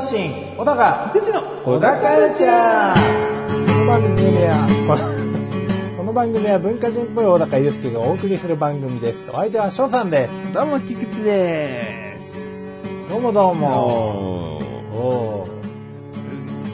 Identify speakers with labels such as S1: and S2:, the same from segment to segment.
S1: 発信、小高、
S2: 菊池の
S1: 小高カルチャーこの番組は、この番組は文化人っぽい小高祐介がお送りする番組です。お相手は翔さんです。
S2: どうも、菊池です。
S1: どうもどうも。
S2: も
S1: お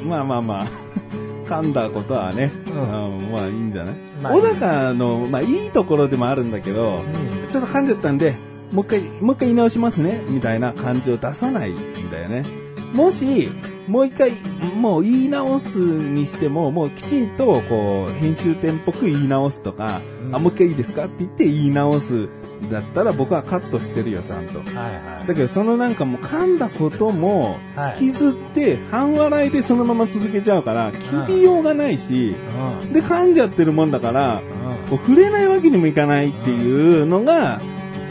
S2: まあまあまあ、噛んだことはね、
S1: う
S2: うんん、まあいいんじゃない？
S1: まあ
S2: 小高の、まあいいところでもあるんだけど、
S1: うん
S2: ちょっと噛んじゃったんで、もう一回、もう一回言い直しますね、みたいな感じを出さないんだよね。もし、もう一回、もう言い直すにしても、もうきちんと、こう、編集点っぽく言い直すとか、
S1: うん
S2: あ、もう一回いいですかって言って言い直す。だったら僕はカットしてるよ、ちゃんと。
S1: はいはい。
S2: だけど、そのなんかもう噛んだことも
S1: はい、
S2: 気づって、半笑いでそのまま続けちゃうから、切りようがないし、
S1: うん。
S2: で、噛んじゃってるもんだから、
S1: うん。
S2: こう触れないわけにもいかないっていうのが、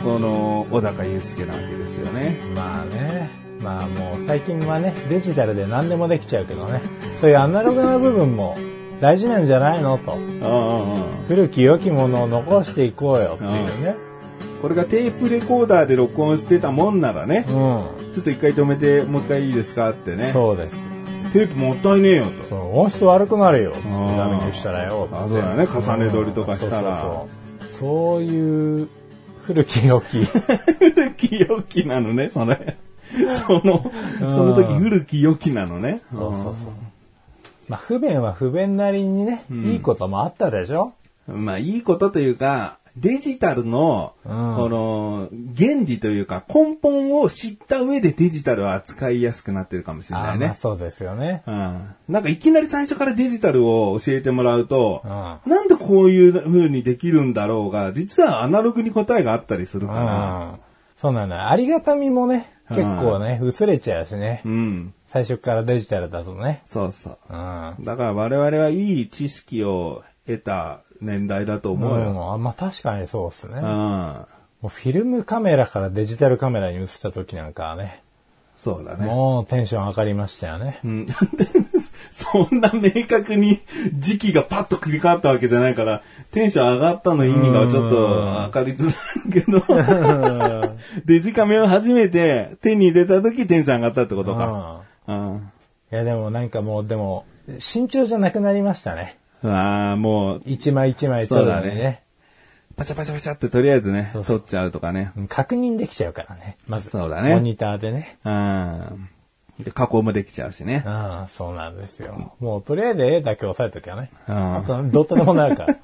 S2: この、小高祐介なわけですよね。
S1: まあね。まあもう最近はね、デジタルで何でもできちゃうけどね。そういうアナログな部分も大事なんじゃないのと。古き良きものを残していこうよっていうね。
S2: これがテープレコーダーで録音してたもんならね、
S1: う
S2: ちょっと一回止めて、もう一回いいですかって
S1: ん。
S2: ね。
S1: そうです。
S2: テープもったいねえよと。
S1: そう、音質悪くなるよ。つってダメにしたらよ。
S2: あそうだね重ね撮りとかしたら
S1: うんそうそうそうそういう古き良き。
S2: 古き良きなのね、それ。その、その時古き良きなのね。
S1: そうそうそう。まあ不便は不便なりにね、
S2: ん
S1: いいこともあったでしょ？
S2: まあ、いいことというか、デジタルの、
S1: うん
S2: この、原理というか、根本を知った上でデジタルは扱いやすくなってるかもしれ
S1: あ
S2: ないね。
S1: ーまあそうですよね。
S2: うん。なんかいきなり最初からデジタルを教えてもらうと
S1: う、ん。
S2: なんでこういう風にできるんだろうが、実はアナログに答えがあったりするか
S1: うん。そうなんだよ。ありがたみもね、結構ね、薄れちゃうしね
S2: ら。。うん。
S1: 最初からデジタルだとね。
S2: そうそう。
S1: うん。
S2: だから我々はいい知識を得た年代だと思うよ。
S1: うんあまあ確かにそうっすね。
S2: うん。
S1: もうフィルムカメラからデジタルカメラに移った時なんかはね、
S2: そうだね。
S1: もうテンション上がりましたよね。
S2: うん。そんな明確に時期がパッと切り替わったわけじゃないから、テンション上がったの意味がちょっと分かりづらいけど、デジカメを初めて手に入れた時テンション上がったってことか。うん。
S1: いやでもなんかもうでも、慎重じゃなくなりましたね。
S2: ああ、もう、
S1: 一枚一枚撮るのにね
S2: そうだね。パチャパチャパチャってとりあえずね、
S1: そうそう
S2: 撮っちゃうとかね。
S1: うん確認できちゃうからね。まず、
S2: そうだね
S1: モニターでね。
S2: うん。で、加工もできちゃうしね。
S1: ああ、そうなんですよ。もうとりあえず絵だけ押さえときゃね。
S2: うん
S1: あと、どうとでもなるから。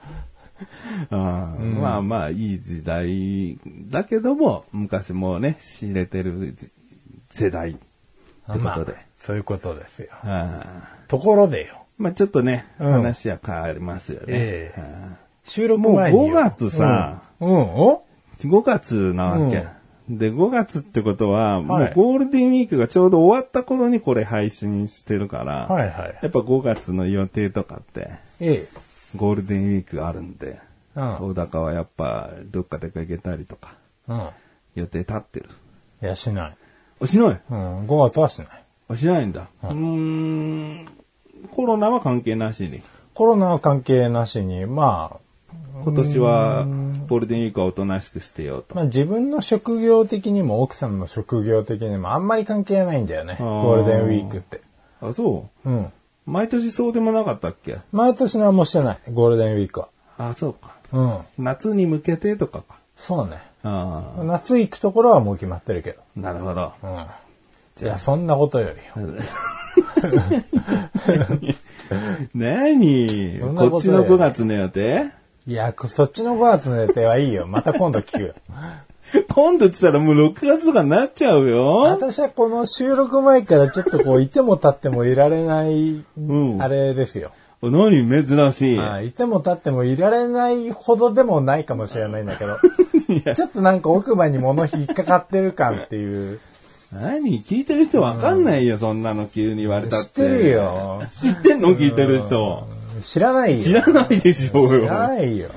S2: うんまあまあ、いい時代だけども、昔もね、知れてる世代ってことで。
S1: まあ、そういうことですよ。
S2: うん
S1: ところでよ。
S2: まあちょっとね、
S1: うん
S2: 話は変わりますよね。
S1: ええ
S2: うん
S1: 収録
S2: もう
S1: 前によ。
S2: 5月さ、
S1: うん、うん、お
S2: ？5月なわけ。で、5月ってことは、も
S1: はいう
S2: ゴールデンウィークがちょうど終わった頃にこれ配信してるから、
S1: はいはい。
S2: やっぱ5月の予定とかって、
S1: ええ。
S2: ゴールデンウィークあるんで、
S1: うん。
S2: 大高はやっぱどっか出かけたりとか、
S1: うん。
S2: 予定立ってる。
S1: いや、しない。
S2: あ、しない？
S1: うん、5月はしない。
S2: あ、しないんだ。うーん。コロナは関係なしに。
S1: コロナは関係なしに、ま
S2: 今年はゴールデンウィークはおとなしくしてよ
S1: あ、
S2: と。
S1: まあ自分の職業的にも奥さんの職業的にもあんまり関係ないんだよね。ゴールデンウィークって。
S2: あ、そ
S1: う？ん。
S2: う毎年そうでもなかったっけ？
S1: 毎年何もしてない。ゴールデンウィークは。
S2: あ、そうか。
S1: うん。
S2: 夏に向けてとかか。
S1: そうね。
S2: あ
S1: 夏行くところはもう決まってるけど。
S2: あ、なるほど。
S1: うん。いや、そんなことよりよ。
S2: 何？
S1: こ
S2: っちの5月の予定？
S1: いや、そっちの5月の予定はいいよ。また今度聞くよ。
S2: 今度って言ったらもう6月とかになっちゃうよ。
S1: 私はこの収録前からちょっとこう、いても立ってもいられない、
S2: うん
S1: あれですよ。
S2: 何珍しい。
S1: はいいても立ってもいられないほどでもないかもしれないんだけど、ちょっとなんか奥歯に物引っかかってる感っていう。
S2: 何？聞いてる人わかんないよ、そんなの急に言われたって。
S1: 知ってる。よ。
S2: 知ってんの？聞いてる人。
S1: 知らないよ。
S2: 知らないでしょう
S1: 知ら
S2: よ。
S1: ないよ。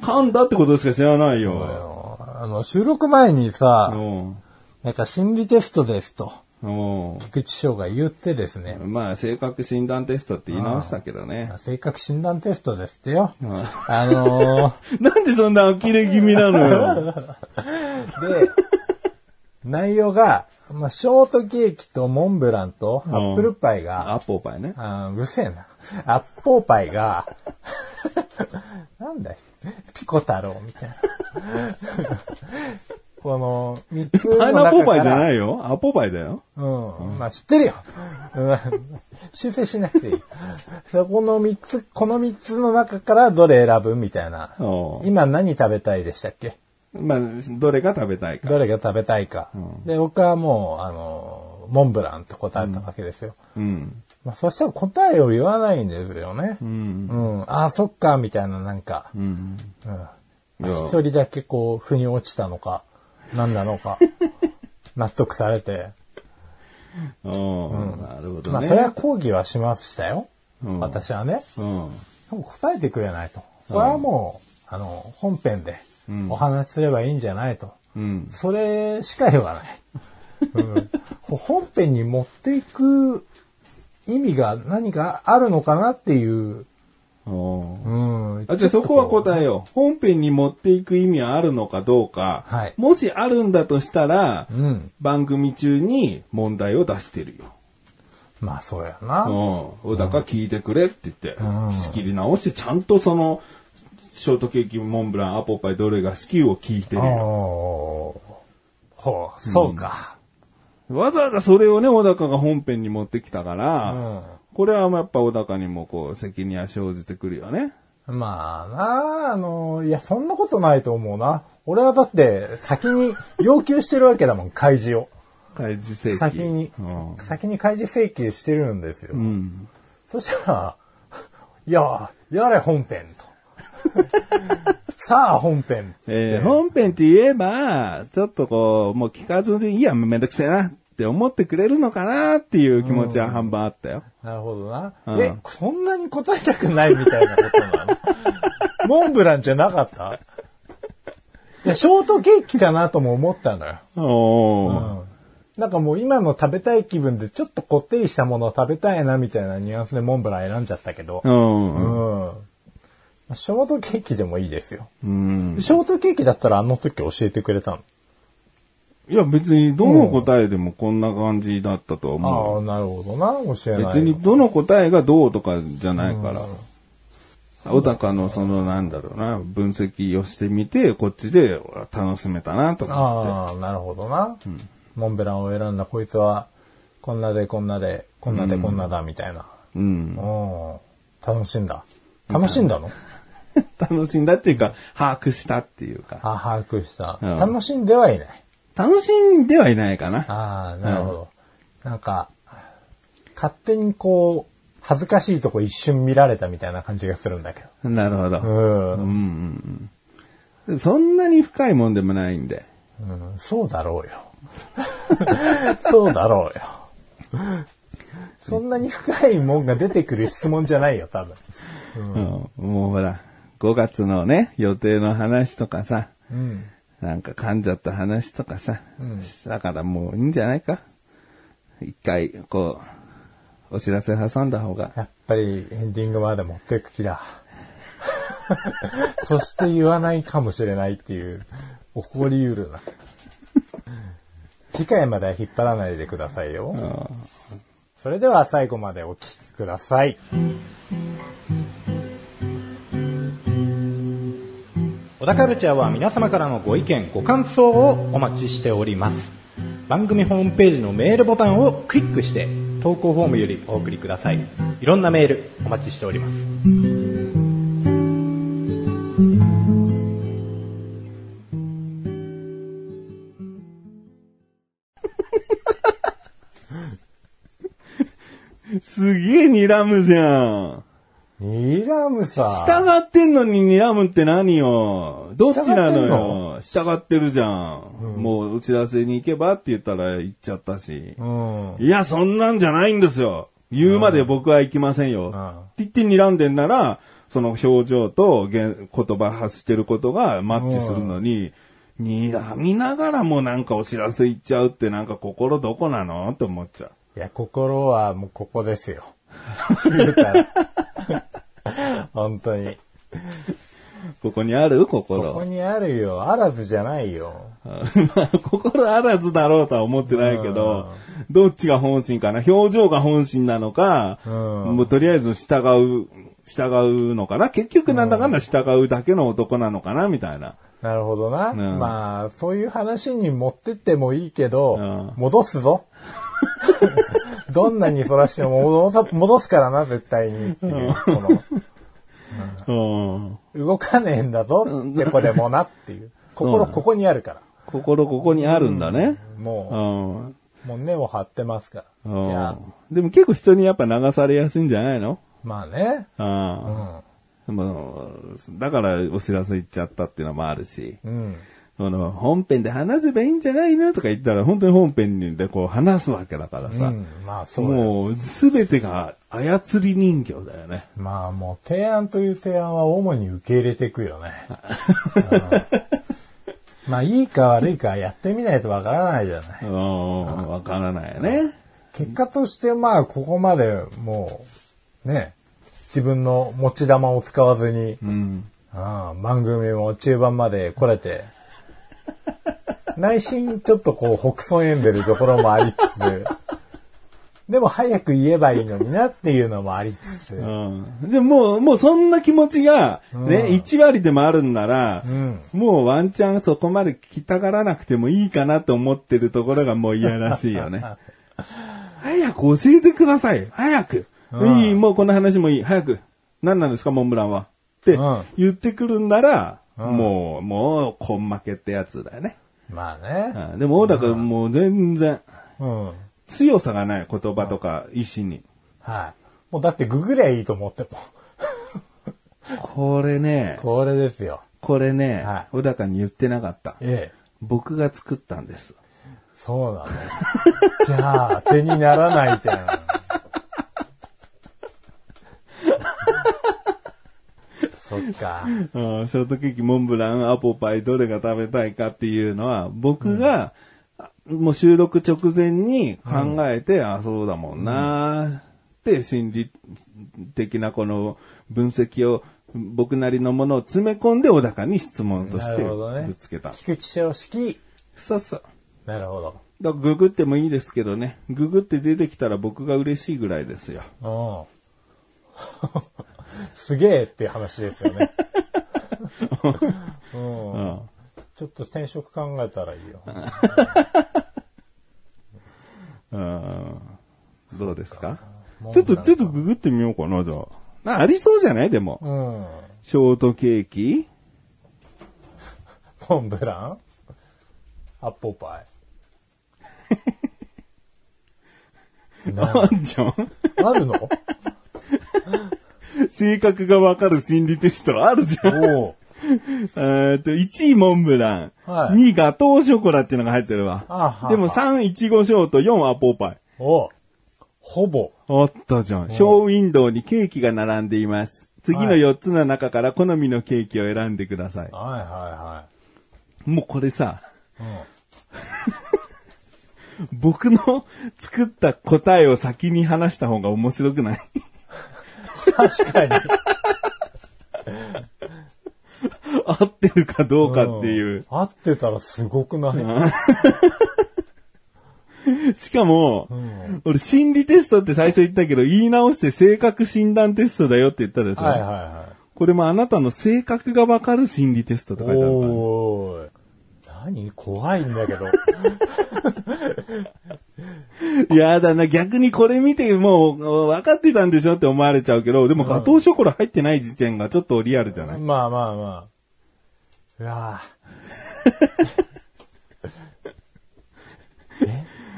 S2: 噛んだってことしか知らないよ。
S1: あの、収録前にさ、
S2: うん。
S1: なんか心理テストですと。菊池翔が言ってですね、
S2: まあ、性格診断テストって言い直したけどね。
S1: 性格診断テストですってよ。
S2: うん
S1: あの
S2: なんでそんな呆れ気味なのよ。
S1: ー で、内容が、まあ、ショートケーキとモンブランとアップルパイが、
S2: アッポーパイね。
S1: うるせえな。アッポーパイが、なんだよ。ピコ太郎みたいな。この、三つの
S2: パイ
S1: 中から。
S2: ナポーパイじゃないよ。アッポーパイだよ。
S1: うん。まあ知ってるよ。うん修正しなくていい。そこの三つ、この三つの中からどれ選ぶみたいな。今何食べたいでしたっけ？
S2: まあ、どれが食べたいか。
S1: どれが食べたいか。で、僕はもう、あの、モンブランと答えたわけですよ。
S2: うん。
S1: まあ、そしたら答えを言わないんですよね。
S2: う。
S1: うんん。ああ、そっか、みたいな、なんか。
S2: うん。
S1: うん。一人だけこう、腑に落ちたのか、何なのか、納得されて。
S2: おーなるほどね。
S1: まあ、それは抗議はしましたよ。
S2: うん
S1: 私はね。
S2: うん。
S1: でも答えてくれないと。それはもう、あの、本編で
S2: うん
S1: お話しすればいいんじゃないと。
S2: うん。
S1: それしか言わない。うん、本編に持っていく意味が何かあるのかなっていう。うん、
S2: あ、じゃあそこは答えよう。本編に持っていく意味はあるのかどうか。
S1: はい
S2: もしあるんだとしたら、
S1: うん。
S2: 番組中に問題を出してるよ。
S1: まあそうや
S2: うん。
S1: な。
S2: 小高聞いてくれって言って、
S1: うん
S2: 仕切り直して、ちゃんとその、ショートケーキ、モンブラン、アポパイ、どれが好きを聞いてるよ。
S1: ほう、そうか。
S2: わざわざそれをね、小高が本編に持ってきたから、
S1: うん
S2: これはやっぱ小高にもこう、責任は生じてくるよね。
S1: まあな、あの、いや、そんなことないと思うな。俺はだって、先に要求してるわけだもん、開示を。
S2: 開示請求。
S1: 先に、
S2: うん
S1: 先に開示請求してるんですよ。
S2: うん。
S1: そしたら、いや、やれ本編と。さあ本編。
S2: えー本編って言えば、ちょっとこう、もう聞かずに、いいや、めんどくせえなって思ってくれるのかなっていう気持ちは半分あったよ。
S1: なるほどな。
S2: うん
S1: え、そんなに答えたくないみたいなことなの？モンブランじゃなかった？いや、ショートケーキかなとも思ったのよ。
S2: おー
S1: うんなんかもう今の食べたい気分でちょっとこってりしたものを食べたいなみたいなニュアンスでモンブラン選んじゃったけど。
S2: うん。
S1: うん。ショートケーキでもいいですよ。
S2: うん。
S1: ショートケーキだったらあの時教えてくれたの。
S2: いや、別にどの答えでもこんな感じだったとは思う。
S1: ああ、なるほどな。教えない。
S2: 別にどの答えがどうとかじゃないから。小高のそのなんだろうな、分析をしてみて、こっちで楽しめたなと思って。
S1: ああ、なるほどな。モンブランを選んだこいつは、こんなでこんなで、こんなでこんなだ、みたいな。
S2: うん。
S1: うん。楽しんだ。楽しんだの？
S2: 楽しんだっていうか、把握したっていうか。
S1: あ、把握した。
S2: うん
S1: 楽しんではいない。
S2: 楽しんではいないかな。
S1: ああ、なるほど。なんか、勝手にこう、恥ずかしいとこ一瞬見られたみたいな感じがするんだけ
S2: なるほど。
S1: ど。
S2: うん
S1: うん。
S2: うんうん。そんなに深いもんでもないんで。
S1: うん、そうだろうよ。そうだろうよ。そんなに深いもんが出てくる質問じゃないよ、多分。
S2: うんもうほら、5月のね、予定の話とかさ、
S1: うん。
S2: なんか噛んじゃった話とかさ、だからもういいんじゃないか？一回、こう、お知らせ挟んだ方が。
S1: やっぱりエンディングまで持っていく気だ。そして言わないかもしれないっていう、起こりうるな。次回までは引っ張らないでくださいよ。それでは最後までお聞きください。小田カルチャーは皆様からのご意見、ご感想をお待ちしております。番組ホームページのメールボタンをクリックして投稿フォームよりお送りください。いろんなメールお待ちしております。
S2: すげえ睨むじゃん。
S1: ニラムさ。
S2: 従ってんのに睨むって何よ。どっちなのよ。従ってるじゃん。もう打ち合わせに行けばって言ったら行っちゃったし。
S1: うん。
S2: いや、そんなんじゃないんですよ。言うまで僕は行きませんよ。
S1: ん
S2: って言って睨んでんなら、その表情と言言葉発してることがマッチするのに、睨みながらもなんかお知らせ言っちゃうってなんか心どこなの？って思っちゃう。
S1: いや、心はもうここですよ。言うたら。本当に。
S2: ここにある？心。
S1: ここにあるよ。あらずじゃないよ。
S2: まあ、心あらずだろうとは思ってないけど、どっちが本心かな？表情が本心なのか、
S1: うん
S2: もうとりあえず従う、従うのかな？結局なんだかんだ従うだけの男なのかな？みたいな。
S1: なるほどな。
S2: ん
S1: まあ、そういう話に持ってってもいいけど、
S2: うん
S1: 戻すぞ。どんなにそらしても戻さ戻すからな、絶対にっていう。こ
S2: うん。
S1: の動かねえんだぞってこでもなっていう。心ここにあるから。
S2: 心ここにあるんだね。
S1: も
S2: うん。
S1: う、もう根を張ってますから。
S2: でも結構人にやっぱ流されやすいんじゃないの？
S1: まあね。
S2: う。
S1: うん
S2: だからお知らせ言っちゃったっていうのもあるし、
S1: うん。
S2: その本編で話せばいいんじゃないのとか言ったら本当に本編でこう話すわけだからさ、
S1: うん、まあそうだよ
S2: もうすべてが操り人形だよね。
S1: まあもう提案という提案は主に受け入れていくよね。うんまあいいか悪いかやってみないとわからないじゃない。
S2: うん、わからないよね。
S1: 結果としてまあここまでもうね、自分の持ち玉を使わずに、
S2: うん。
S1: うん番組も中盤まで来れて、内心ちょっとこう北総んでるところもありつつ、でも早く言えばいいのになっていうのもありつつ、
S2: うん。でもう、もうそんな気持ちが、ね、1割でもあるんなら、
S1: ん
S2: もうワンチャンそこまで聞きたがらなくてもいいかなと思ってるところがもう嫌らしいよね。早く教えてください。早く。
S1: うん
S2: いい、もうこの話もいい。早く。何なんですか、モンブランは。って
S1: うん
S2: 言ってくるんなら、
S1: うん
S2: もう、もう、根負けってやつだよね。
S1: まあね。
S2: うんでも、小高もう全然、
S1: うん。
S2: 強さがない言葉とか、意志に。
S1: はい。もうだってググりゃいいと思っても。
S2: これね、
S1: これですよ。
S2: これね
S1: は、
S2: 小高に言ってなかった。
S1: ええ。
S2: 僕が作ったんです。
S1: そうなの。じゃあ、手にならないじゃん。そっか。
S2: うんショートケーキ、モンブラン、アポパイ、どれが食べたいかっていうのは、僕が、もう収録直前に考えて、あ、そうだもんなって、心理的なこの分析を、僕なりのものを詰め込んで、小高に質問とし
S1: な
S2: てぶつけた。
S1: 菊池正式。
S2: そうそう。
S1: なるほど。
S2: だからググってもいいですけどね。ググって出てきたら僕が嬉しいぐらいですよ。
S1: うん。すげえっていう話ですよね。うん
S2: うん。
S1: ちょっと転職考えたらいいよ。
S2: うん。どうですか？ちょっと、ちょっとググってみようかな、じゃあ。なありそうじゃない？でも。
S1: うん。
S2: ショートケーキ？
S1: モンブラン？アッポーパイ？な
S2: あんじゃん？
S1: あるの？
S2: 性格がわかる心理テストあるじゃん。
S1: おう
S2: えと、1位モンブラン。
S1: はい
S2: 2位ガトーショコラっていうのが入ってるわ。
S1: あは
S2: でも3、いちごショート、4、アポーパイ。
S1: おうほぼ。
S2: あったじゃん。ショーウィンドウにケーキが並んでいます。次の
S1: はい
S2: 4つの中から好みのケーキを選んでください。
S1: はいは
S2: もうこれさ、
S1: いはい。
S2: 僕の作った答えを先に話した方が面白くない？
S1: うん。確かに。
S2: 合ってるかどうかっていう。
S1: 合ってたらすごくない？
S2: しかも、
S1: ん
S2: 俺心理テストって最初言ったけど、言い直して性格診断テストだよって言ったらさ、
S1: はいはいは
S2: これもあなたの性格がわかる心理テストって
S1: い。
S2: 書いてあるから。
S1: 何？怖いんだけど。
S2: やだな、逆にこれ見てもう分かってたんでしょって思われちゃうけど、でもガトーショコラ入ってない時点がちょっとリアルじゃない、
S1: まあまあまあ。うわぁ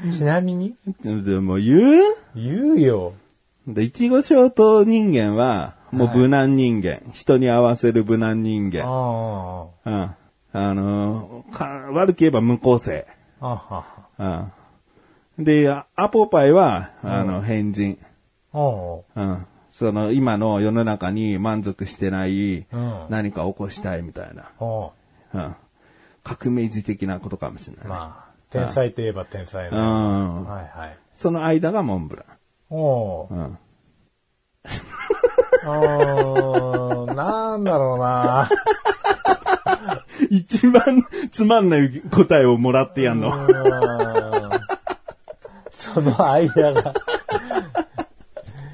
S1: え？ちなみに？
S2: でも言う？
S1: 言うよ。
S2: でいちごショート人間は、もう
S1: はい
S2: 無難人間。人に合わせる無難人間。
S1: あ
S2: うん。あの悪く言えば無個性。
S1: あ。あは
S2: うん。で、あアポパイは、あの、変人。
S1: は。
S2: うん。その、今の世の中に満足してない、
S1: うん
S2: 何か起こしたいみたいな。
S1: お
S2: うん。革命児的なことかもしれない。
S1: まあ、天才といえば天才
S2: う
S1: ね。
S2: ん。
S1: はいはい。
S2: その間がモンブラ
S1: おー。
S2: ン。うん。
S1: うーん、なんだろうな。
S2: 一番つまんない答えをもらってやんの。
S1: うーんその間が。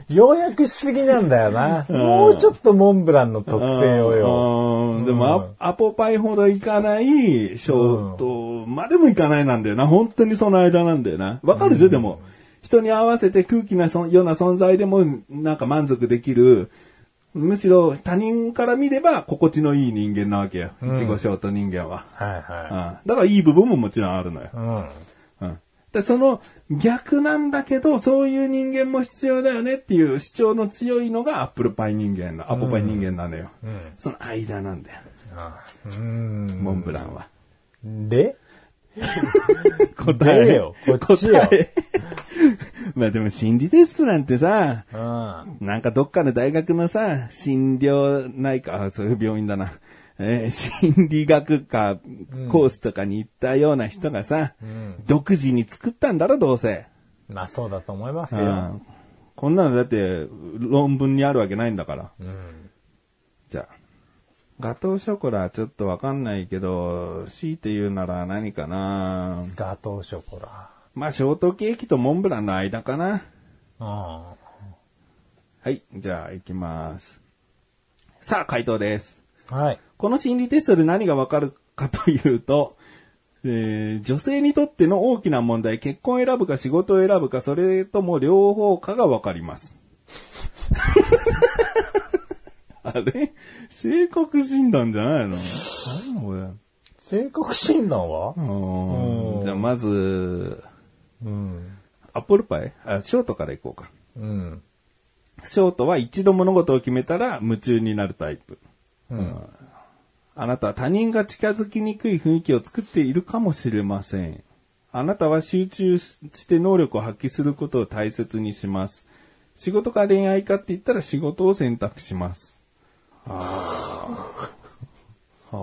S1: 要約しすぎなんだよな。もうちょっとモンブランの特性をよ。
S2: うんでも、アアポパイほどいかない、ショートまでもいかないなんだよな。本当にその間なんだよな。わかるぜ、でも。人に合わせて空気なそような存在でも、なんか満足できる。むしろ他人から見れば心地のいい人間なわけよ。いちごショート人間は。
S1: はいは
S2: うんだからいい部分ももちろんあるのよ
S1: い。。うん。
S2: その逆なんだけど、そういう人間も必要だよねっていう主張の強いのがアップルパイ人間の、アポパイ人間なのよ。その間なんだよ。
S1: あうん。
S2: モンブランは。
S1: で？
S2: 答え
S1: でよこっちよ
S2: まあでも心理テストなんてさ、
S1: うん。
S2: なんかどっかの大学のさ、診療内科、あそういう病院だな。えー 心理学科コースとかに行ったような人がさ、独自に作ったんだろ、どうせ。
S1: まあそうだと思いますよ。
S2: うん。こんなのだって論文にあるわけないんだから。
S1: うん。
S2: じゃあ。ガトーショコラちょっとわかんないけど、強いて言うなら何かな
S1: ガトーショコラ。
S2: まあ、ショートケーキとモンブランの間かな。
S1: うん。
S2: はい。じゃあ、行きます。さあ、回答です。
S1: はい。
S2: この心理テストで何がわかるかというと、えー女性にとっての大きな問題、結婚を選ぶか仕事を選ぶか、それとも両方かがわかります。あれ？性格診断じゃないの？何これ？
S1: 性格診断は？
S2: うーんじゃあまず、
S1: うん。
S2: アップルパイ？あ、ショートからいこうか。
S1: うん。
S2: ショートは一度物事を決めたら夢中になるタイプ。
S1: うん。
S2: あなたは他人が近づきにくい雰囲気を作っているかもしれません。あなたは集中して能力を発揮することを大切にします。仕事か恋愛かって言ったら仕事を選択します。ああ。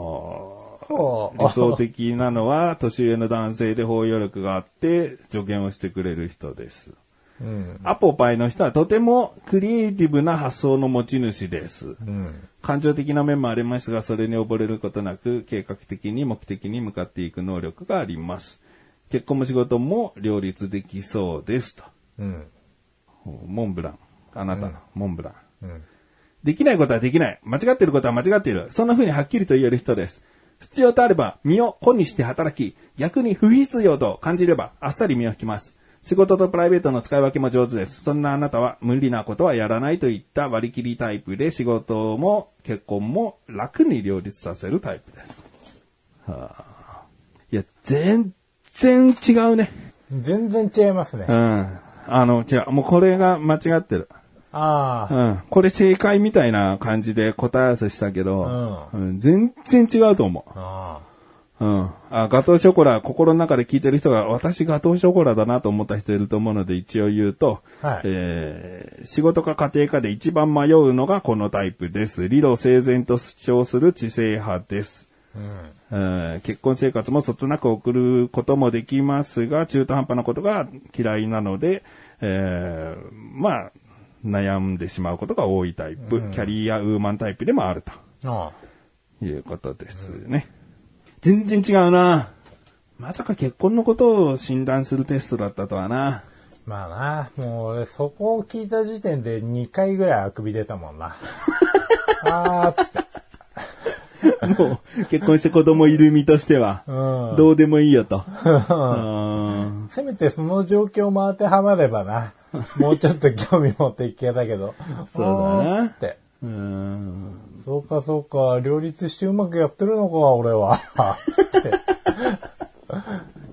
S2: はあ。理想的なのは年上の男性で包容力があって助言をしてくれる人です。
S1: うん。
S2: アポパイの人はとてもクリエイティブな発想の持ち主です。
S1: うん。
S2: 感情的な面もありますが、それに溺れることなく、計画的に目的に向かっていく能力があります。結婚も仕事も両立できそうです。と。
S1: うん。
S2: モンブラン。あなたの、モンブラン。
S1: うん。
S2: できないことはできない。間違っていることは間違っている。そんな風にはっきりと言える人です。必要とあれば身を粉にして働き、逆に不必要と感じればあっさり身を引きます。仕事とプライベートの使い分けも上手です。そんなあなたは無理なことはやらないといった割り切りタイプで仕事も結婚も楽に両立させるタイプです。はあ、いや、全然違うね。
S1: 全然違いますね
S2: う。ん。あの、違う。もうこれが間違ってる。
S1: ああ。
S2: うん。これ正解みたいな感じで答え合わせしたけど、
S1: う
S2: うん全然違うと思
S1: あ
S2: う。うん。あ、ガトーショコラ、心の中で聞いてる人が、私ガトーショコラだなと思った人いると思うので一応言うと、
S1: はい
S2: えー仕事か家庭かで一番迷うのがこのタイプです。理路整然と主張する知性派です。
S1: あ。うん。
S2: えー結婚生活もそつなく送ることもできますが、中途半端なことが嫌いなので、えーまあ、悩んでしまうことが多いタイプ、キャリアウーマンタイプでもあると
S1: あ
S2: いうことですね。全然違うな。まさか結婚のことを診断するテストだったとはな。
S1: まあな、もう俺そこを聞いた時点で2回ぐらいあくび出たもんな。あーっつって。
S2: もう、結婚して子供いる身としては、
S1: うん。
S2: どうでもいいよと。うん
S1: せめてその状況も当てはまればな、もうちょっと興味持っていけたけど。
S2: そうだな
S1: あーっつって。
S2: うん
S1: そうかそうか、両立してうまくやってるのか、俺は。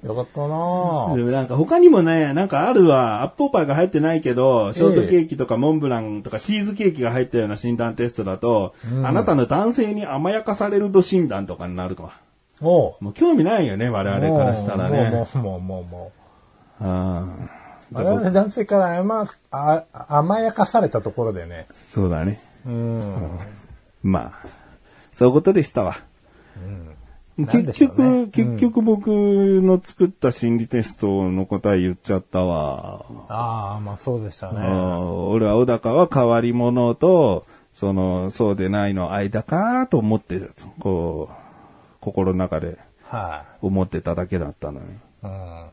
S1: よかったな
S2: で
S1: ぁ。
S2: もなんか他にもね、なんかあるわ。アップルパイが入ってないけど、ショートケーキとかモンブランとかチーズケーキが入ったような診断テストだと、あなたの男性に甘やかされると診断とかになるとは。
S1: おう。
S2: もう興味ないよね、我々からしたらね。
S1: もうもうもうもうも
S2: うん
S1: う。我々男性から甘あ甘やかされたところでね。
S2: そうだね。
S1: うん。
S2: まあ、そういうことでしたわ。
S1: なんで
S2: 結
S1: しょうね
S2: 局、結局僕の作った心理テストの答え言っちゃったわ。
S1: ああ、まあそうでした
S2: あ
S1: ね。
S2: ー俺は小高は変わり者と、その、そうでないの間かと思って、こう、心の中で
S1: は
S2: 思ってただけだったのに。
S1: い、うん。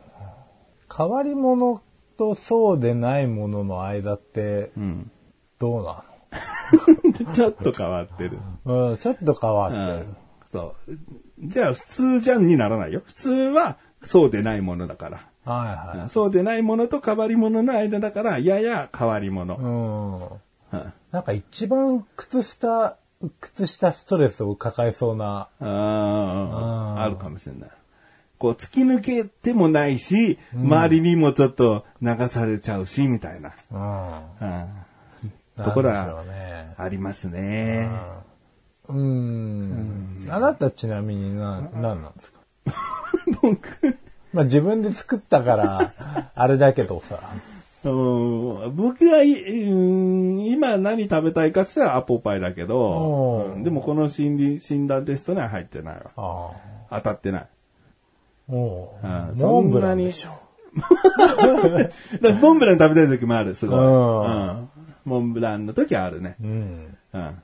S1: 変わり者とそうでないものの間って
S2: うん。
S1: どうな
S2: ちょっと変わってる。
S1: のうん、ちょっと変わってる。
S2: うん。そう。じゃあ普通じゃんにならないよ。普通はそうでないものだから。
S1: はいはい。
S2: そうでないものと変わり者の間だから、やや変わり者。
S1: うん。
S2: うん
S1: なんか一番靴下、靴下ストレスを抱えそうな、
S2: ああ、あるかもしれない。こう、突き抜けてもないし、周りにもちょっと流されちゃうし、みたいな。
S1: うん。
S2: うんところは。ありますね。
S1: うん。あなたちなみにな、何なんですか？
S2: 僕、
S1: まあ自分で作ったから、あれだけどさ。
S2: うん僕はい、うん今何食べたいかって言ったらアポパイだけど、うんでもこの心理診断テストには入ってないわ。当たってない。
S1: おう
S2: うん
S1: モンブランでしょ。
S2: モンブラン食べたい時もある、すごい。
S1: うん
S2: うんモンブランの時はあるね。
S1: うん。
S2: うん。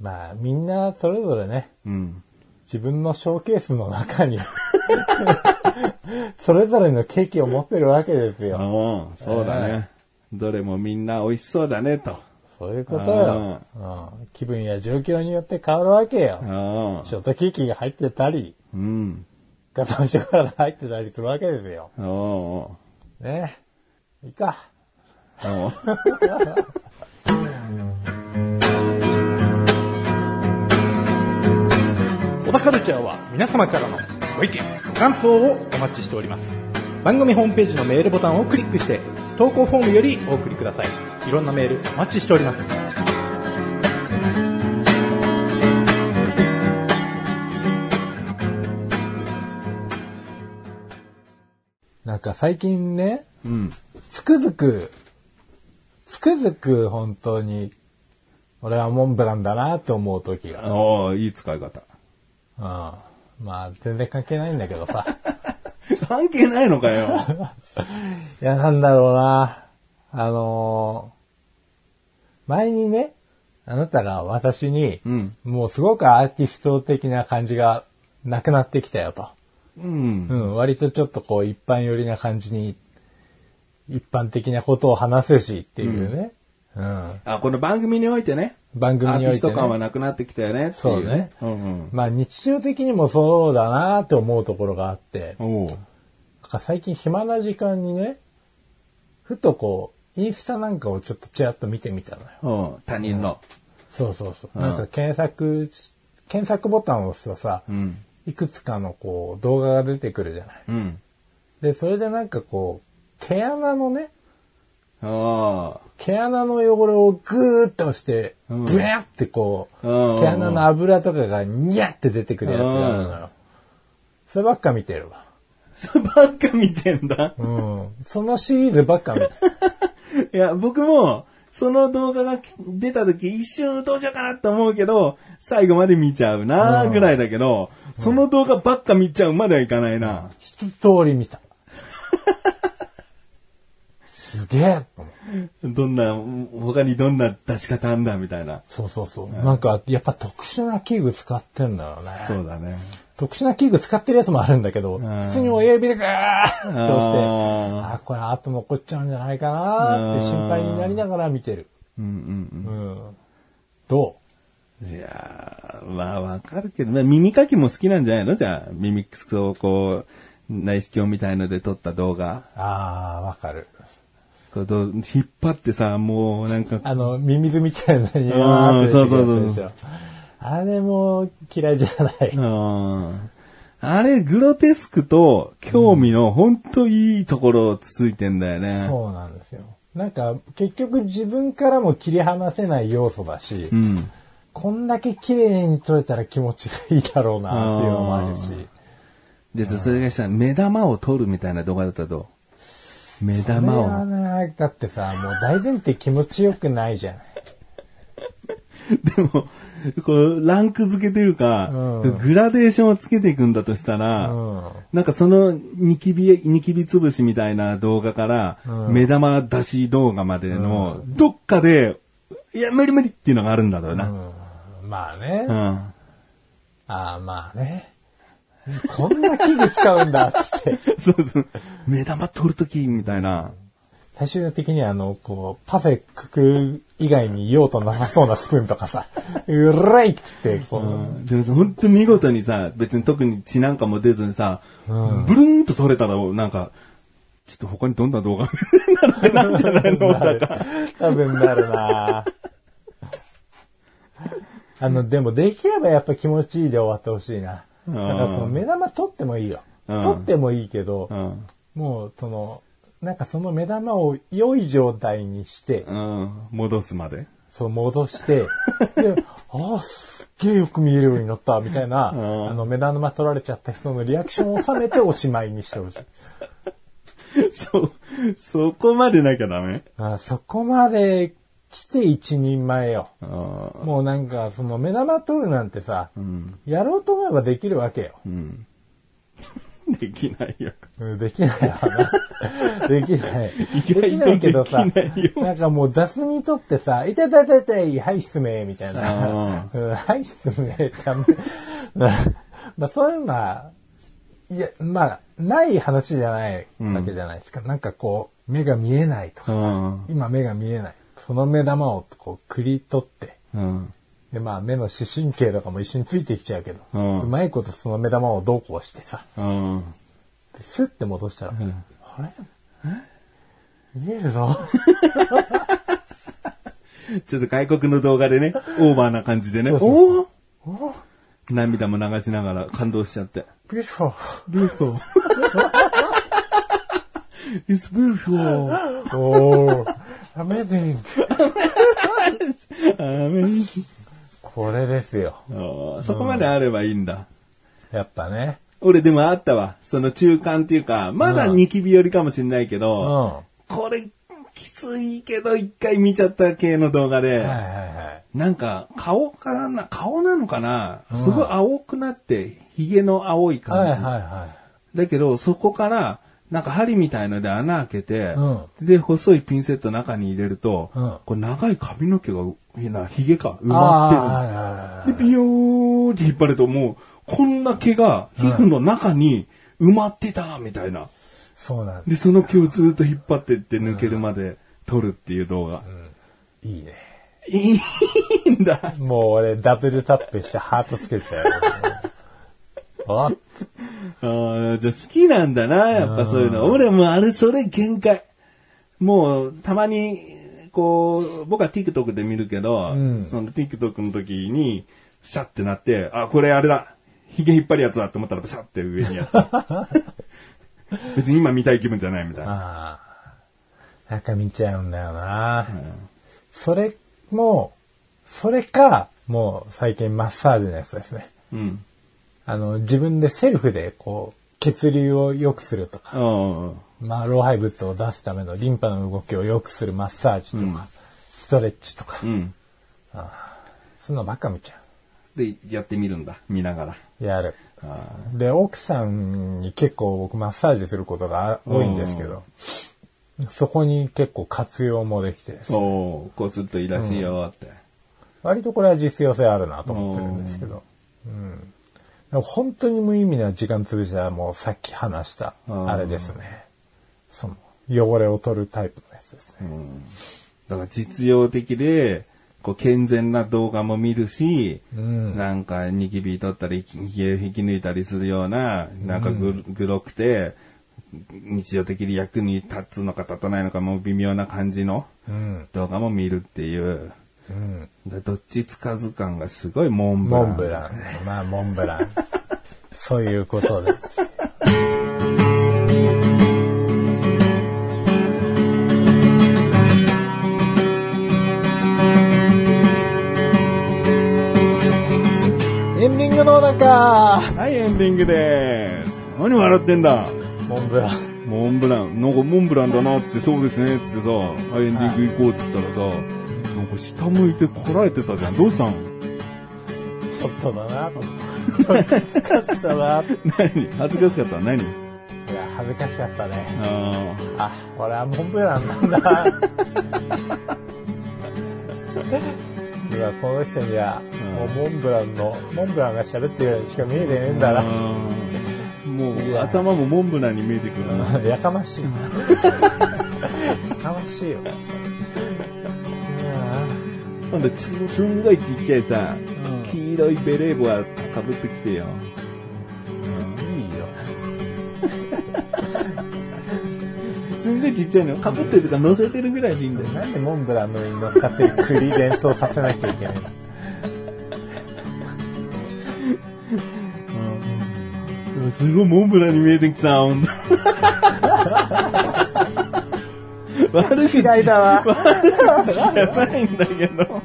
S1: まあみんなそれぞれね、
S2: うん。
S1: 自分のショーケースの中に、それぞれのケーキを持ってるわけですよ。
S2: うん、そうだね。どれもみんな美味しそうだね、と。
S1: そういうことよ。うん気分や状況によって変わるわけよ。
S2: うん。
S1: ショートケーキが入ってたり、
S2: うん。
S1: ガトーショコラが入ってたりするわけですよ。
S2: うん。
S1: ね。いいか。
S2: うん
S1: 小田カルチャーは皆様からのご意見、ご感想をお待ちしております。番組ホームページのメールボタンをクリックして、投稿フォームよりお送りください。いろんなメールお待ちしております。なんか最近ね、
S2: うん。
S1: つくづく、つくづく本当に、俺はモンブランだなって思う時が。
S2: ああ、いい使い方。
S1: うん。まあ、全然関係ないんだけどさ。
S2: 関係ないのかよ。
S1: いや、なんだろうな。あのー前にね、あなたが私に、
S2: うん。
S1: もうすごくアーティスト的な感じがなくなってきたよと。
S2: うん
S1: う。ん、割とちょっとこう一般寄りな感じに、一般的なことを話すしっていうね。うん。
S2: あ、この番組においてね。
S1: 番組
S2: アー
S1: において、
S2: ティスト感は
S1: ね。
S2: なくなってきたよねっていう、
S1: そうね
S2: うんうん。
S1: まあ日常的にもそうだなって思うところがあって、最近暇な時間にね、ふとこう、インスタなんかをちょっとちらっと見てみたのよ。
S2: うん。他人の。
S1: そうそうそう。
S2: うん
S1: なんか検索、検索ボタンを押すとさ、
S2: うん。
S1: いくつかのこう動画が出てくるじゃない。
S2: うん。
S1: で、それでなんかこう、毛穴のね、
S2: ああ。
S1: 毛穴の汚れをグーッと押して、
S2: うん
S1: ブヤってこう、
S2: うん
S1: 毛穴の油とかがニャって出てくるやつがあるのよ。そればっか見てるわ。
S2: そればっか見てんだ。
S1: うん。そのシリーズばっか見てる。
S2: いや、僕も、その動画が出た時一瞬どうしようかなって思うけど、最後まで見ちゃうなぐらいだけど、その動画ばっか見ちゃうまではいかないな。
S1: 一通り見た。すげえ
S2: どんな、他にどんな出し方あんだみたいな。
S1: そうそうそう。なんか、やっぱ特殊な器具使ってんだよね。
S2: そうだね。
S1: 特殊な器具使ってるやつもあるんだけど、
S2: ん
S1: 普通に親指でガーッと押して、
S2: あ
S1: あ、これ後残っちゃうんじゃないかなって心配になりながら見てる。
S2: ーうんうん
S1: うん。ど
S2: う？ん。いやー、まあわかるけど、まあ耳かきも好きなんじゃないの？じゃあ、耳くそをこう、内視鏡みたいので撮った動画。
S1: うああ、わかる。
S2: こうどう引っ張ってさ、もうなんか、
S1: あの、ミミズみたいなのにわーって出てくるやつでしょ。あれも嫌いじゃない。
S2: うんあれ、グロテスクと興味の本当いいところをつついてんだよね。
S1: そうなんですよ。なんか、結局自分からも切り離せない要素だし、
S2: うん。
S1: こんだけ綺麗に撮れたら気持ちがいいだろうなっていうのもあるし。
S2: で、それがしたら目玉を取るみたいな動画だったと。目玉を。
S1: ね、だってさ、もう大前提気持ちよくないじゃない。
S2: でも、こう、ランク付けというか、
S1: うん
S2: グラデーションをつけていくんだとしたら、
S1: うん。
S2: なんかそのニキビ、ニキビつぶしみたいな動画から、
S1: うん
S2: 目玉出し動画までの、どっかで、いや、無理無理っていうのがあるんだろうな。
S1: うんまあね。
S2: うん。
S1: ああ、まあね。こんな器具使うんだっつって。
S2: そうそう。目玉取るときみたいな。
S1: 最終的にはあの、こう、パフェくく以外に用途なさそうなスプーンとかさ、うらいっつって、こう、
S2: でもさ、本当に見事にさ、別に特に血なんかも出ずにさ、
S1: うん
S2: ブルーンと取れたら、なんか、ちょっと他にどんな動画 なるってなるんじゃないの？
S1: なる多分なるなあの、でもできればやっぱ気持ちいいで終わってほしいな。だからその目玉取ってもいいよ。
S2: うん
S1: 取ってもいいけど、
S2: うん。
S1: もうその、なんかその目玉を良い状態にして、
S2: うん。戻すまで。
S1: そう戻して、で、ああ、すっげえよく見えるようになった、みたいな、
S2: うん
S1: あの、目玉取られちゃった人のリアクションを収めておしまいにしてほしい。
S2: そう、そこまでなきゃダメ？
S1: あそこまで来て一人前よ。
S2: あ
S1: もうなんか、その目玉取るなんてさ、
S2: うん。
S1: やろうと思えばできるわけよ。
S2: うん。できないよ。
S1: うんできないわな。できない。できないけどさ
S2: な
S1: んかもう雑にとってさ、いたたたたい、はい、すめ、みたいな。はい、すめ、ため。まあそういうのは、いや、まあ、ない話じゃないわけじゃないですか。なんかこう、目が見えないとか、
S2: うん。
S1: 今目が見えない。その目玉をこう、くり取って、
S2: うん。
S1: で、まあ、目の視神経とかも一緒についてきちゃうけど、
S2: うん
S1: うまいことその目玉をどうこうしてさ、
S2: うん。
S1: でスッて戻したら、あれ？見えるぞ。
S2: ちょっと外国の動画でね、オーバーな感じでね、
S1: そうそう
S2: おお涙も流しながら感動しちゃって。
S1: beautiful.
S2: beautiful. It's beautiful.
S1: おー、amazing. これですよ。
S2: そこまであればいいんだ。
S1: やっぱね。
S2: 俺でもあったわ。その中間っていうか、まだニキビ寄りかもしれないけ
S1: うん。
S2: ど、
S1: は
S2: これ、きついけど一回見ちゃった系の動画で、
S1: いはいはい。
S2: なんか、顔かな、顔なのかな、すごい青くなって、髭の青い感じ。
S1: はいはいは
S2: だけど、そこから、なんか針みたいので穴開けて、
S1: う
S2: で、細いピンセット中に入れると、
S1: うん
S2: これ長い髪の毛が、いやな、髭か、埋
S1: い。
S2: まってる。で、ビヨーって引っ張るともう、こんな毛が皮膚の中に埋まってた、みたいな。
S1: そうなん
S2: で、その毛をずっと引っ張ってって抜けるまで撮るっていう動画。
S1: いいね。
S2: いいんだ。
S1: もう俺ダブルタップしてハートつけちゃう。あ
S2: ああ、じゃあ好きなんだな、やっぱそういうの。俺もうあれ、それ限界。もう、たまに、こう、僕は TikTok で見るけど、
S1: うん
S2: その TikTok の時に、シャってなって、あ、これあれだ。髭引っ張るやつだって思ったら、シャって上にやつ。別に今見たい気分じゃないみたいな。
S1: なんか見ちゃうんだよな。それも、それか、もう最近マッサージのやつですね。
S2: うん。
S1: あの、自分でセルフでこう、血流を良くするとか、
S2: あ
S1: まあ、老廃物を出すためのリンパの動きを良くするマッサージとか、
S2: うん
S1: ストレッチとか
S2: あ、う、ん。
S1: そんなばっか見ちゃ
S2: で、やってみるんだ。見ながら。
S1: う。やる。
S2: あ
S1: で、奥さんに結構僕マッサージすることが多いんですけど、そこに結構活用もできてです
S2: あ。
S1: ね
S2: おーこうするといいらしいよって。
S1: 割とこれは実用性あるなと思ってるんですけど、うん。本当に無意味な時間潰したらもうさっき話した、
S2: うん
S1: あれですね。その、汚れを取るタイプのやつですね。
S2: だから実用的で、こう健全な動画も見るし、
S1: うん。
S2: なんかニキビ取ったり、ひげ引き抜いたりするような、なんかぐ、グロくて、日常的に役に立つのか立たないのかもう微妙な感じの
S1: うん。
S2: 動画も見るっていう。
S1: うん。
S2: でどっちつかず感がすごいモンブラン。
S1: モンブランね。まあ、モンブラン。そういうことです。エンディングの中
S2: はい、エンディングです。何笑ってんだ
S1: モンブラン。
S2: モンブラン。なんかモンブランだなっつって、そうですねっつってさ、はいエンディング行こうっつったらさ、なんか下向いてこらえてたじゃん。どうしたん？
S1: ちょっとだな。ちょっときつかったな。い
S2: 何？恥ずかしかった？の何
S1: や、恥ずかしかったね。
S2: あ
S1: あ、俺はモンブランなんだ。うわ、この人には、もうモンブランの、モンブランが喋ってるようにしか見えてねえんだな。
S2: あもう頭もモンブランに見えてくるな。
S1: やかましい。やかましいよ。う
S2: 今度ちすんごいちっちゃいさ、
S1: うん
S2: 黄色いベレー帽はかぶってきてよ。
S1: わいいよ。
S2: すんごいちっちゃいの？かぶってるとか乗せてるぐらいでいいんだよ。
S1: なんでモンブランの上に乗っかってる栗連想させなきゃいけないの？
S2: うんすごいモンブランに見えてきた、ほんと。悪口
S1: 違いだわ。
S2: じゃないんだけど。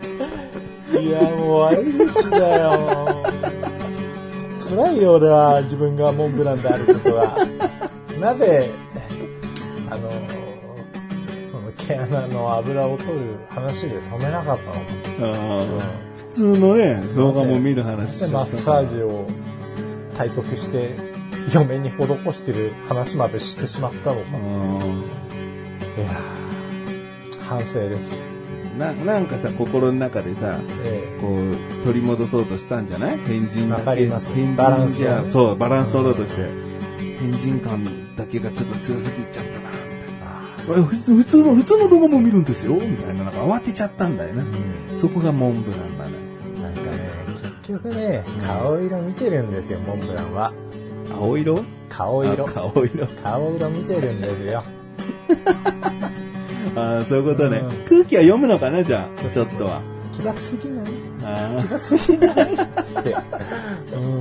S1: いや、もう悪口だよ。辛いよ、俺は自分がモンブランであることは。なぜ、あの、その毛穴の油を取る話で止めなかったのか。
S2: あー普通のね、動画も見る話
S1: で、マッサージを体得して、嫁に施してる話までしてしまったのか。いやー反省です。
S2: ななんかさ、心の中でさ、
S1: え
S2: こう、取り戻そうとしたんじゃない？変人だけ？
S1: わかります
S2: 変
S1: バランスをね
S2: 人じゃ、そう、バランス取ろうとして、変人感だけがちょっと強すぎちゃったな、みたいな。普通普通の、普通の動画も見るんですよ、みたいな。なんか慌てちゃったんだよね。そこがモンブランだね。
S1: なんかね、結局ね、顔色見てるんですよ、モンブランは。
S2: 青色？
S1: 顔色
S2: あ。顔色。
S1: 顔色見てるんですよ。
S2: ああ、そういうことね
S1: うん。
S2: 空気は読むのかな、じゃあ、ちょっとは。
S1: 気がつぎない
S2: あ
S1: 気がつぎない。うん。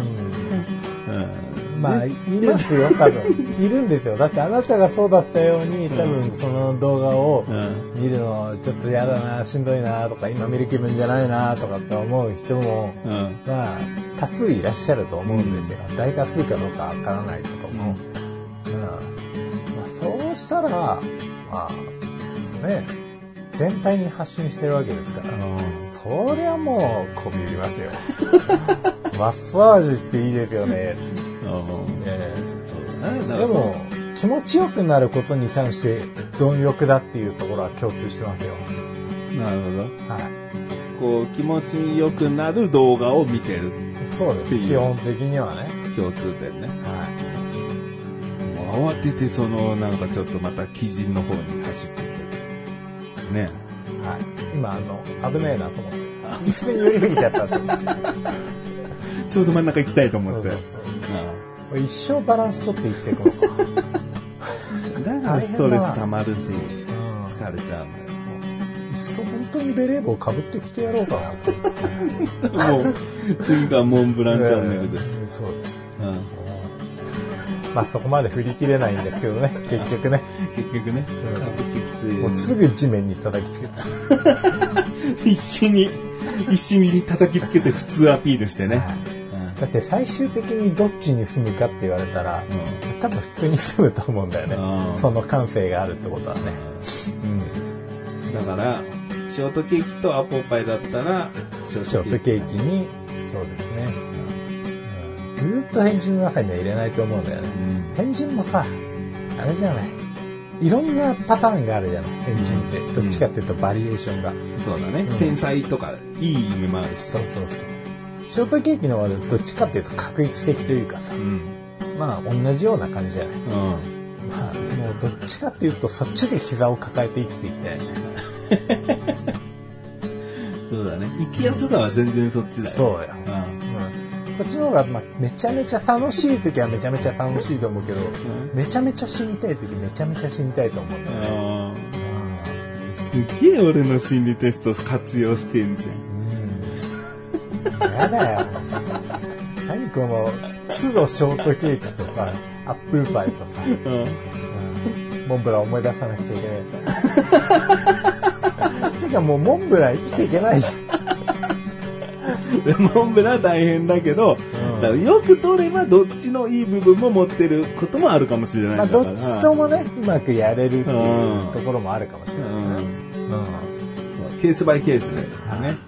S2: あ、うん。
S1: まあ、いますよ、多分。いるんですよ。だってあなたがそうだったように、多分その動画を
S2: うん。
S1: 見るのちょっと嫌だな、しんどいなとか、今見る気分じゃないなとかって思う人も、
S2: うん。
S1: まあ、多数いらっしゃると思うんですよ。大多数かどうかわからないけども。うん。したら、まあ、ね、全体に発信してるわけですから。そりゃもう、こびりますよ。マッサージっていいですよね。ねでも、気持ちよくなることに関して貪欲だっていうところは共通してますよ。
S2: なるほど。
S1: はい。
S2: こう、気持ちよくなる動画を見てる
S1: そうです。基本的にはね。
S2: 共通点ね。
S1: は
S2: もう慌ててその、なんかちょっとまた鬼人の方に走ってってる。ね。
S1: い。はい。今、あの、危ねえなと思って。普通に寄りすぎちゃった。
S2: ちょうど真ん中行きたいと思って。
S1: 一生バランス取って生きていくのか。
S2: あだからストレス溜まるし、
S1: うん。
S2: 疲れちゃうん
S1: いっそ本当にベレー帽かぶってきてやろうかな。
S2: もう、次がモンブランチャンネルです。
S1: えーそうです。
S2: うん
S1: まあそこまで振り切れないんですけどね、結局ね。
S2: 結局ね。
S1: もうすぐ地面に叩きつけた。
S2: 必死に、必死に叩きつけて普通アピールしてね。
S1: だって最終的にどっちに住むかって言われたら、
S2: う
S1: 多分普通に住むと思うんだよね
S2: う。ん
S1: その感性があるってことはね。うん。
S2: だから、ショートケーキとアポパイだったら、ショ
S1: ショートケーキに、そうですね。うんずーっと変人の中には入れないと思うんだよね。
S2: うん
S1: 変人もさ、あれじゃない。いろんなパターンがあるじゃない。変人って。どっちかっていうとバリエーションが。
S2: そうだね、
S1: うん
S2: 天才とか、いい意味もあるし。
S1: そうそうそう。ショートケーキの方はどっちかっていうと確率的というかさ
S2: う、ん。
S1: まあ同じような感じじゃない。
S2: うん。
S1: まあもうどっちかっていうとそっちで膝を抱えて生きていきたいね。
S2: そうだね。生きやすさは全然そっちだよ。
S1: そうよ。
S2: う
S1: うん、こっちの方が、まあ、めちゃめちゃ楽しい時はめちゃめちゃ楽しいと思うけど、めちゃめちゃ死にたい時めちゃめちゃ死にたいと思うね。
S2: すげえ俺の心理テスト活用してんじゃん。
S1: うん。やだよ。何この、都度ショートケーキとさ、アップルパイとさ、
S2: うん。
S1: うんモンブラン思い出さなくちゃいけない。てかもうモンブラン生きていけないじゃん。
S2: でモンブラン大変だけど、
S1: ん
S2: だからよく取ればどっちのいい部分も持ってることもあるかもしれないん
S1: まあ。どっちともね、うまくやれるっていう
S2: うん
S1: ところもあるかもしれない。
S2: うん。
S1: うん
S2: ケースバイケースで。ね。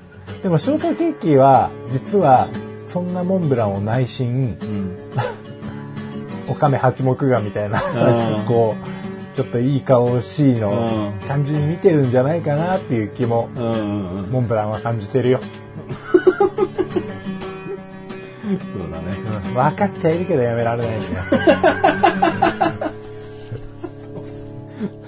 S1: でもショートケーキは、実は、そんなモンブランを内心、
S2: うん。
S1: おかめ八目がみたいな、
S2: ん
S1: こう、ちょっといい顔しいの
S2: うん
S1: 感じに見てるんじゃないかなっていう気も、
S2: うんうんうん。
S1: モンブランは感じてるよ。分かっちゃいるけどやめられないですよ。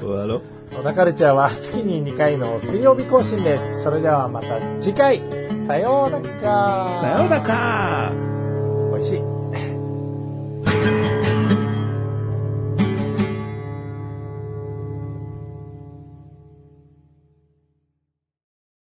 S2: そうだろ
S1: 小田カルチャーは月に2回の水曜日更新です。それではまた次回、さようなら。
S2: さようならか
S1: 美味しい。